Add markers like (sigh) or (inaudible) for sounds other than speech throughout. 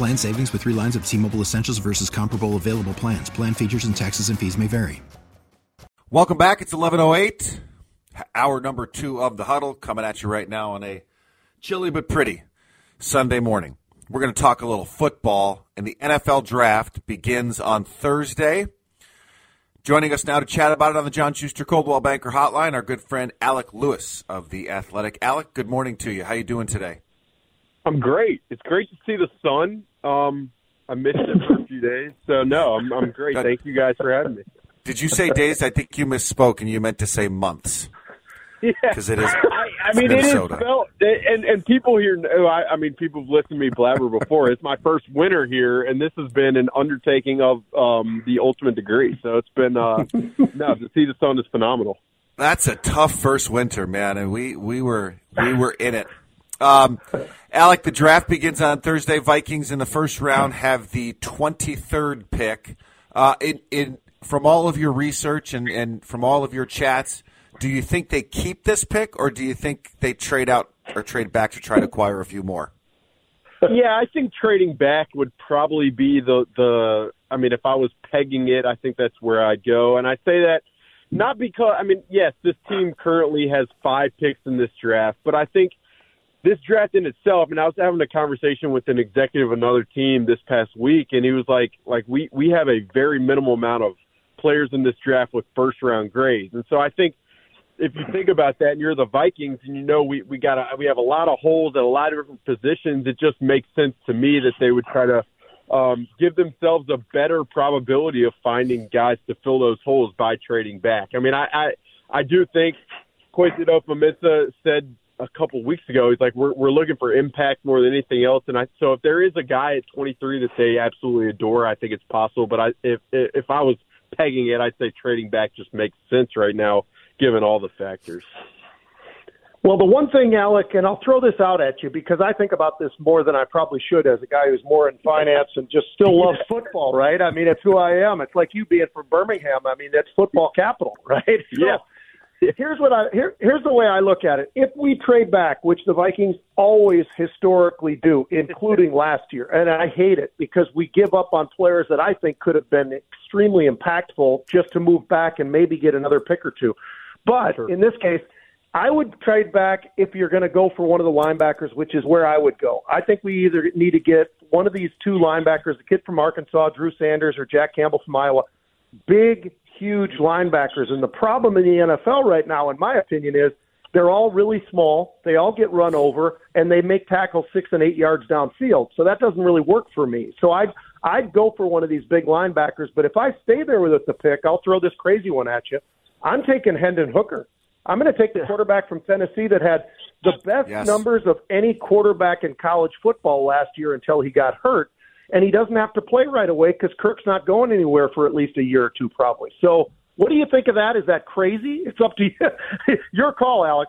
Plan savings with three lines of T Mobile Essentials versus comparable available plans. Plan features and taxes and fees may vary. Welcome back. It's 1108, hour number two of the huddle, coming at you right now on a chilly but pretty Sunday morning. We're going to talk a little football, and the NFL draft begins on Thursday. Joining us now to chat about it on the John Schuster Coldwell Banker Hotline, our good friend Alec Lewis of the Athletic. Alec, good morning to you. How are you doing today? I'm great. It's great to see the sun. Um, I missed it for a few days, so no, I'm I'm great. Thank you guys for having me. Did you say days? I think you misspoke and you meant to say months. Yeah, because it is. I, I mean, Minnesota. it is felt, and and people here know. I, I mean, people have listened to me blabber before. It's my first winter here, and this has been an undertaking of um, the ultimate degree. So it's been uh, (laughs) no to see the sun is phenomenal. That's a tough first winter, man, and we we were we were in it. Um, Alec, the draft begins on Thursday. Vikings in the first round have the 23rd pick. Uh, from all of your research and, and from all of your chats, do you think they keep this pick or do you think they trade out or trade back to try to acquire a few more? yeah, I think trading back would probably be the the. I mean, if I was pegging it, I think that's where I'd go. And I say that not because I mean, yes, this team currently has five picks in this draft, but I think this draft in itself, and I was having a conversation with an executive of another team this past week, and he was like, like we we have a very minimal amount of players in this draft with first round grades, and so I think if you think about that, and you're the Vikings, and you know we we got a, we have a lot of holes at a lot of different positions, it just makes sense to me that they would try to um, give themselves a better probability of finding guys to fill those holes by trading back. I mean, I I, I do think Kwesi Adofo-Mensah said a couple weeks ago. He's like, we're we're looking for impact more than anything else. And I so if there is a guy at 23 that they absolutely adore, I think it's possible. But I if if I was pegging it, I'd say trading back just makes sense right now, given all the factors. Well, the one thing, Alec, and I'll throw this out at you because I think about this more than I probably should as a guy who's more in finance and just still (laughs) loves football, right? I mean, it's who I am. It's like you being from Birmingham. I mean, that's football capital, (laughs) right? So, Yeah. Here's what I here, here's the way I look at it. If we trade back, which the Vikings always historically do, including (laughs) last year, and I hate it because we give up on players that I think could have been extremely impactful just to move back and maybe get another pick or two. But in this case, I would trade back if you're going to go for one of the linebackers, which is where I would go. I think we either need to get one of these two linebackers, the kid from Arkansas, Drew Sanders, or Jack Campbell from Iowa. Big, huge linebackers. And the problem in the NFL right now, in my opinion, is they're all really small. They all get run over, and they make tackles six and eight yards downfield. So that doesn't really work for me. So I'd I'd go for one of these big linebackers. But if I stay there with the pick, I'll throw this crazy one at you. I'm taking Hendon Hooker. I'm going to take the quarterback from Tennessee that had the best Yes. numbers of any quarterback in college football last year until he got hurt. And he doesn't have to play right away because Kirk's not going anywhere for at least a year or two, probably. So, what do you think of that? Is that crazy? (laughs) It's up to you. (laughs) Your call, Alec.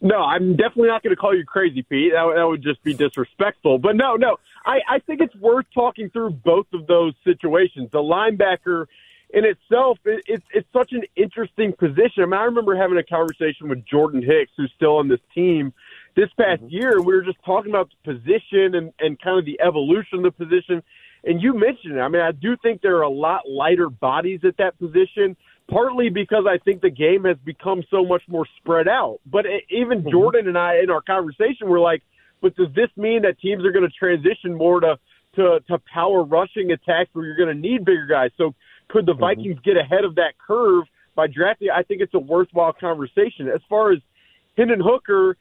No, I'm definitely not going to call you crazy, Pete. That, would- that would just be disrespectful. But no, no, I, I think it's worth talking through both of those situations. The linebacker in itself, it, it's it's such an interesting position. I mean, I remember having a conversation with Jordan Hicks, who's still on this team, this past mm-hmm. year, and we were just talking about the position and, and kind of the evolution of the position. And you mentioned it. I mean, I do think there are a lot lighter bodies at that position, partly because I think the game has become so much more spread out. But even mm-hmm. Jordan and I, in our conversation, were like, But does this mean that teams are going to transition more to to, to power rushing attacks where you're going to need bigger guys? So could the mm-hmm. Vikings get ahead of that curve by drafting? I think it's a worthwhile conversation. As far as Hendon Hooker,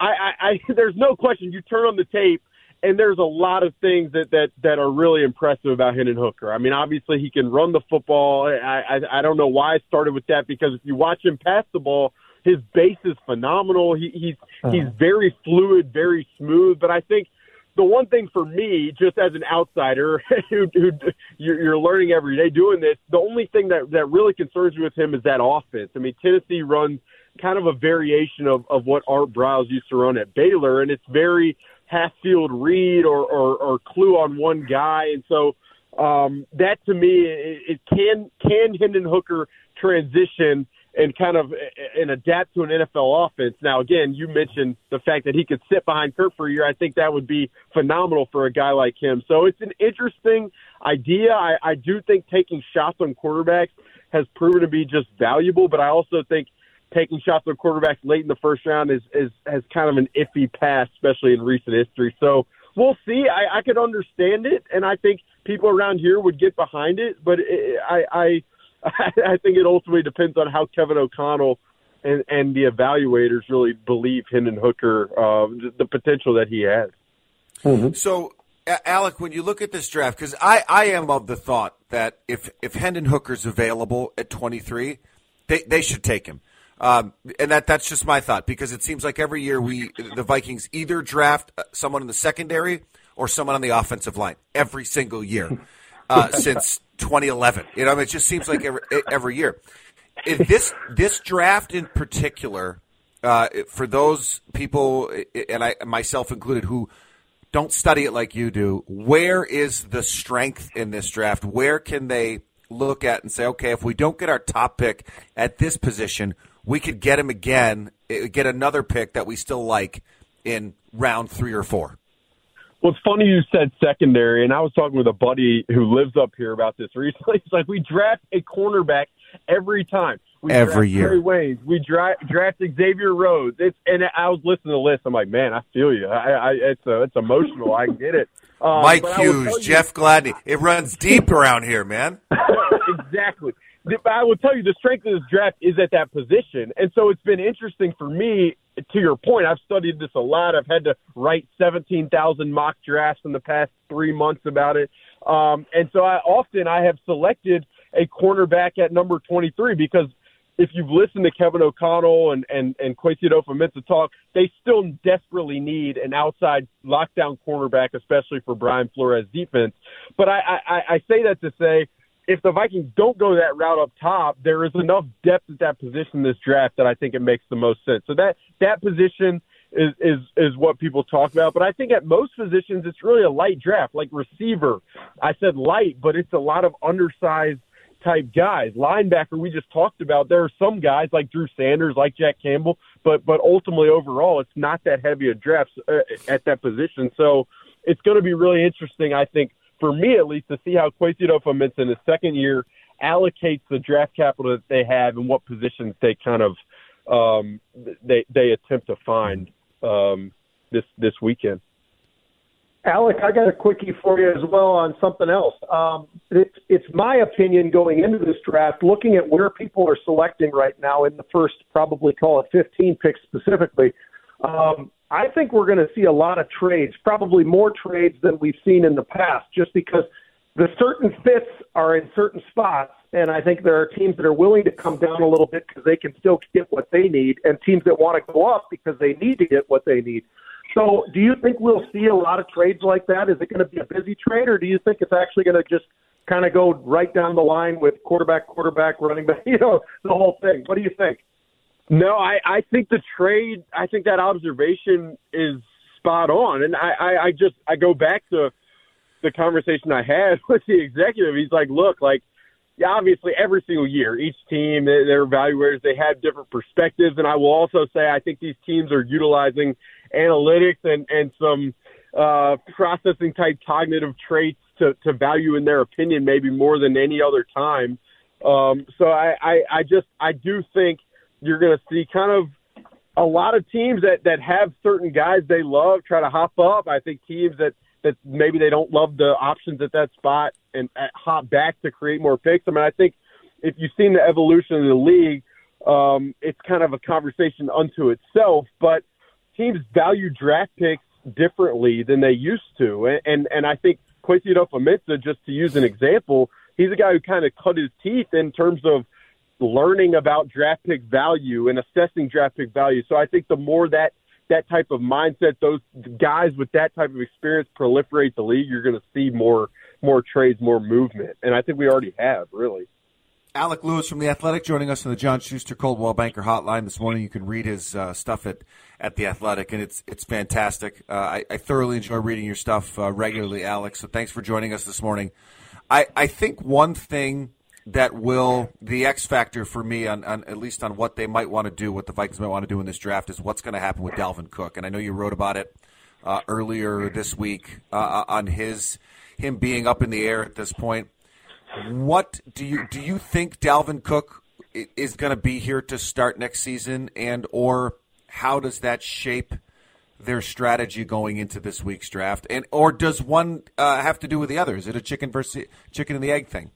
I, I, I (laughs) there's no question. You turn on the tape, and there's a lot of things that that that are really impressive about Hendon Hooker. I mean, obviously he can run the football. I I, I don't know why I started with that because if you watch him pass the ball, his base is phenomenal. He, he's uh-huh. he's very fluid, very smooth. But I think the one thing for me, just as an outsider (laughs) who, who you're, learning every day doing this, the only thing that that really concerns me with him is that offense. I mean, Tennessee runs kind of a variation of of what Art Briles used to run at Baylor, and it's very half field read or, or or clue on one guy, and so. Um, that to me, it, it can can Hendon Hooker transition and kind of and adapt to an NFL offense. Now, again, you mentioned the fact that he could sit behind Kirk for a year. I think that would be phenomenal for a guy like him. So it's an interesting idea. I, I do think taking shots on quarterbacks has proven to be just valuable, but I also think taking shots on quarterbacks late in the first round is is has kind of an iffy past, especially in recent history. So we'll see. I, I could understand it, and I think people around here would get behind it, but it, I. I I think it ultimately depends on how Kevin O'Connell and, and the evaluators really believe Hendon Hooker, uh, the potential that he has. Mm-hmm. So, Alec, when you look at this draft, because I, I am of the thought that if if Hendon Hooker's available at 23, they, they should take him. Um, and that that's just my thought because it seems like every year we the Vikings either draft someone in the secondary or someone on the offensive line every single year uh, since 2011. You know, I mean, it just seems like every, every year. If this this draft in particular, uh, for those people, and I myself included, who don't study it like you do, where is the strength in this draft? Where can they look at and say, okay, if we don't get our top pick at this position, we could get him again, get another pick that we still like in round three or four? Well, it's funny you said secondary, and I was talking with a buddy who lives up here about this recently. (laughs) It's like we draft a cornerback every time. We every year. Harry Waynes. We draft, draft Xavier Rhodes. It's and I was listening to the list. I'm like, man, I feel you. I, I it's a, it's emotional. I get it. (laughs) Um, Mike Hughes, Jeff Gladney. It runs deep around here, man. (laughs) exactly. I will tell you the strength of this draft is at that position, and so it's been interesting for me to your point, I've studied this a lot. I've had to write 17,000 mock drafts in the past three months about it. Um, and so I often I have selected a cornerback at number 23 because if you've listened to Kevin O'Connell and, and, and Kwesi Adofo-Mensah talk, they still desperately need an outside lockdown cornerback, especially for Brian Flores defense. But I, I, I say that to say if the Vikings don't go that route up top, there is enough depth at that position this draft that I think it makes the most sense. So that that position is is is what people talk about. But I think at most positions it's really a light draft. Like receiver, I said light, but it's a lot of undersized type guys. Linebacker, we just talked about. There are some guys like Drew Sanders, like Jack Campbell, but but ultimately overall, it's not that heavy a draft uh, at that position. So it's going to be really interesting, I think, for me at least, to see how Kwesi Adofo-Mensah in his second year allocates the draft capital that they have and what positions they kind of um, they they attempt to find um, this this weekend. Alec, I got a quickie for you as well on something else. Um, it's, it's my opinion going into this draft, looking at where people are selecting right now in the first, probably call it 15 picks specifically. Um, I think we're going to see a lot of trades, probably more trades than we've seen in the past, just because the certain fits are in certain spots. And I think there are teams that are willing to come down a little bit because they can still get what they need, and teams that want to go up because they need to get what they need. So, do you think we'll see a lot of trades like that? Is it going to be a busy trade, or do you think it's actually going to just kind of go right down the line with quarterback, quarterback, running back, (laughs) you know, the whole thing? What do you think? No, I, I think the trade. I think that observation is spot on, and I, I, I just I go back to the conversation I had (laughs) with the executive. He's like, look, like yeah, obviously every single year, each team, their evaluators, they have different perspectives. And I will also say, I think these teams are utilizing analytics and, and some uh, processing type cognitive traits to, to value in their opinion, maybe more than any other time. Um, so I, I, I just, I do think you're going to see kind of a lot of teams that that have certain guys they love try to hop up. I think teams that that maybe they don't love the options at that spot and uh, hop back to create more picks. I mean, I think if you've seen the evolution of the league, um, it's kind of a conversation unto itself. But teams value draft picks differently than they used to, and and, and I think Kwesi Adofo-Mensah, just to use an example, he's a guy who kind of cut his teeth in terms of learning about draft pick value and assessing draft pick value. So I think the more that that type of mindset, those guys with that type of experience proliferate the league, you're going to see more more trades, more movement, and I think we already have really. Alec Lewis from the Athletic joining us on the John Schuster Coldwell Banker Hotline this morning. You can read his uh, stuff at, at the Athletic, and it's it's fantastic. Uh, I, I, thoroughly enjoy reading your stuff uh, regularly, Alex. So thanks for joining us this morning. I, I think one thing that will the X factor for me on, on, at least on what they might want to do, what the Vikings might want to do in this draft is what's going to happen with Dalvin Cook. And I know you wrote about it uh, earlier this week uh, uh, on his him being up in the air at this point. What do you do? You think Dalvin Cook is going to be here to start next season, and or how does that shape? their strategy going into this week's draft, and or does one uh, have to do with the other? Is it a chicken versus chicken and the egg thing?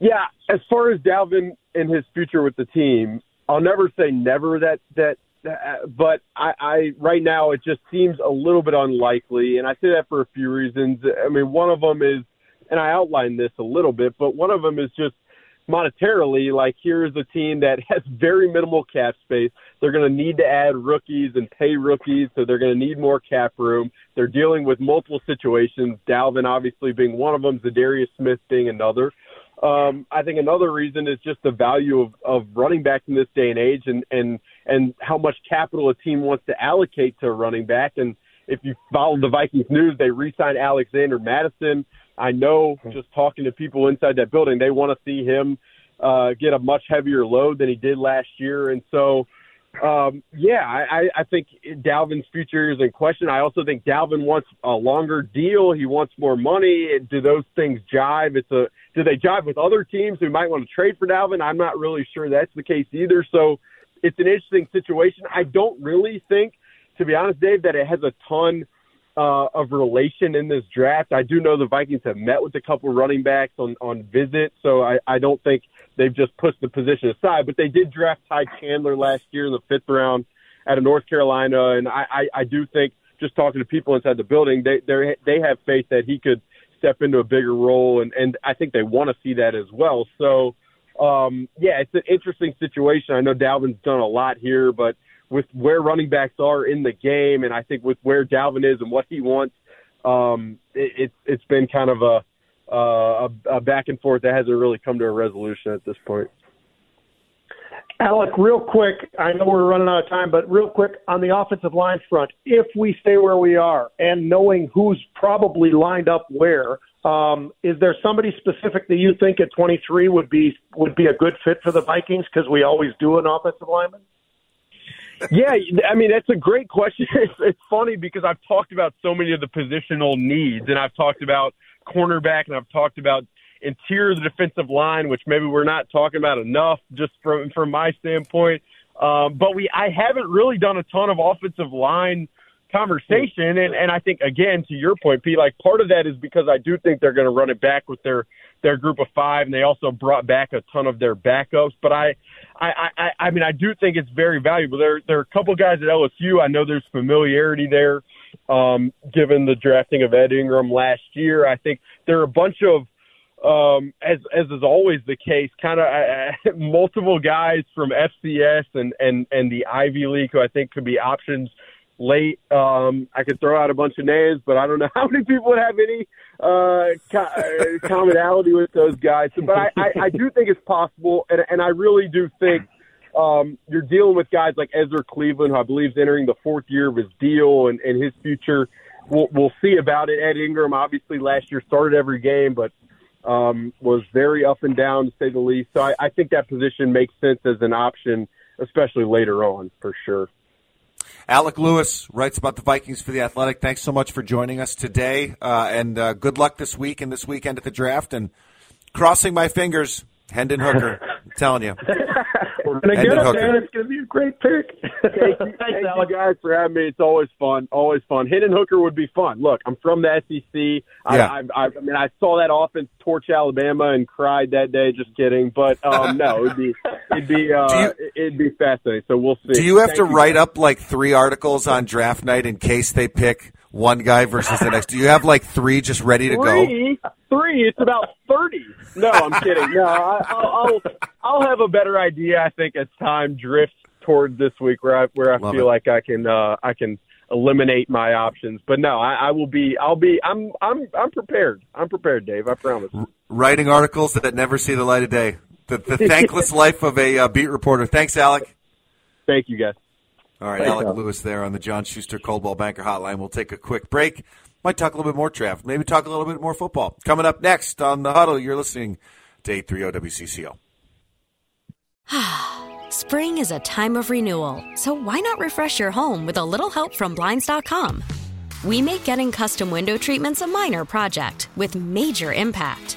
Yeah, as far as Dalvin and his future with the team, I'll never say never that that, that but I, I right now it just seems a little bit unlikely, and I say that for a few reasons. I mean, one of them is, and I outlined this a little bit, but one of them is just monetarily, like here's a team that (laughs) has very minimal cap space. They're going to need to add rookies and pay rookies, so they're going to need more cap room. They're dealing with multiple situations. Dalvin obviously being one of them, Za'Darius Smith being another. Um, I think another reason is just the value of, of running back in this day and age, and and and how much capital a team wants to allocate to a running back. And if you follow the Vikings news, they re-signed Alexander Mattison. I know just talking to people inside that building, they want to see him uh, get a much heavier load than he did last year, and so um, yeah, I, I think Dalvin's future is in question. I also think Dalvin wants a longer deal. He wants more money. Do those things jive? It's a do they jive with other teams who might want to trade for Dalvin? I'm not really sure that's the case either. So it's an interesting situation. I don't really think, to be honest, Dave, that it has a ton uh, of relation in this draft. I do know the Vikings have met with a couple running backs on on visit, so I, I don't think they've just pushed the position aside. But they did draft Ty Chandler last year in the fifth round out of North Carolina, and I, I, I do think just talking to people inside the building, they they they have faith that he could step into a bigger role, and and I think they want to see that as well. So, um, yeah, it's an interesting situation. I know Dalvin's done a lot here, but with where running backs are in the game, and I think with where Dalvin is and what he wants, um, it, it's it's been kind of a, uh, a a back and forth that hasn't really come to a resolution at this point. Alec, real quick, I know we're running out of time, but real quick on the offensive line front, if we stay where we are and knowing who's probably lined up where, um, is there somebody specific that you think at 23 would be would be a good fit for the Vikings because we always do an offensive lineman? Yeah, I mean that's a great question. (laughs) It's, it's funny because I've talked about so many of the positional needs, and I've talked about cornerback, and I've talked about interior the defensive line, which maybe we're not talking about enough, just from from my standpoint. Um, but we, I haven't really done a ton of offensive line conversation, and and I think again to your point, Pete, like part of that is because I do think they're going to run it back with their their group of five, and they also brought back a ton of their backups. But I, I, I, I mean, I do think it's very valuable. There, there are a couple guys at LSU. I know there's familiarity there, um, given the drafting of Ed Ingram last year. I think there are a bunch of um, as as is always the case, kind of uh, (laughs) multiple guys from FCS and and and the Ivy League who I think could be options late. Um, I could throw out a bunch of names, but I don't know (laughs) how many people would have any uh, uh, commonality with those guys. But I, I, I do think it's possible, and and I really do think. Um, you're dealing with guys like Ezra Cleveland, who I believe is entering the fourth year of his deal, and, and his future. We'll, we'll see about it. Ed Ingram, obviously, last year started every game, but um, was very up and down to say the least. So I, I think that position makes sense as an option, especially later on for sure. Alec Lewis writes about the Vikings for the Athletic. Thanks so much for joining us today, uh, and uh, good luck this week and this weekend at the draft. And crossing my fingers, Hendon Hooker, I'm telling you. (laughs) We're gonna Hendon get Hooker. Man, it's gonna be a great pick. (laughs) Thank you, thank you guys for having me. It's always fun. Always fun. Hendon Hooker would be fun. Look, I'm from the SEC. I, Yeah. I, I, I mean, I saw that offense torch Alabama and cried that day. Just kidding, but um, no, it'd be it'd be uh, (laughs) Do you- it'd be fascinating. So we'll see. Do you have Thank to write up like three articles on draft night in case they pick one guy versus the next? Do you have like three just ready to go? Three, three. It's about thirty. No, I'm kidding. No, I, I'll, I'll I'll have a better idea. I think as time drifts toward this week, where I where I Love feel it. like I can uh, I can eliminate my options. But no, I, I will be. I'll be. I'm I'm I'm prepared. I'm prepared, Dave. I promise. Writing articles that never see the light of day. The, the thankless (laughs) life of a uh, beat reporter. Thanks, Alec. Thank you, guys. All right, Thanks, Alec Al. Lewis there on the John Schuster Coldwell Banker Hotline. We'll take a quick break. Might talk a little bit more draft. Maybe talk a little bit more football. Coming up next on the Huddle, you're listening to 830 WCCO. (sighs) Spring is a time of renewal, so why not refresh your home with a little help from Blinds.com? We make getting custom window treatments a minor project with major impact.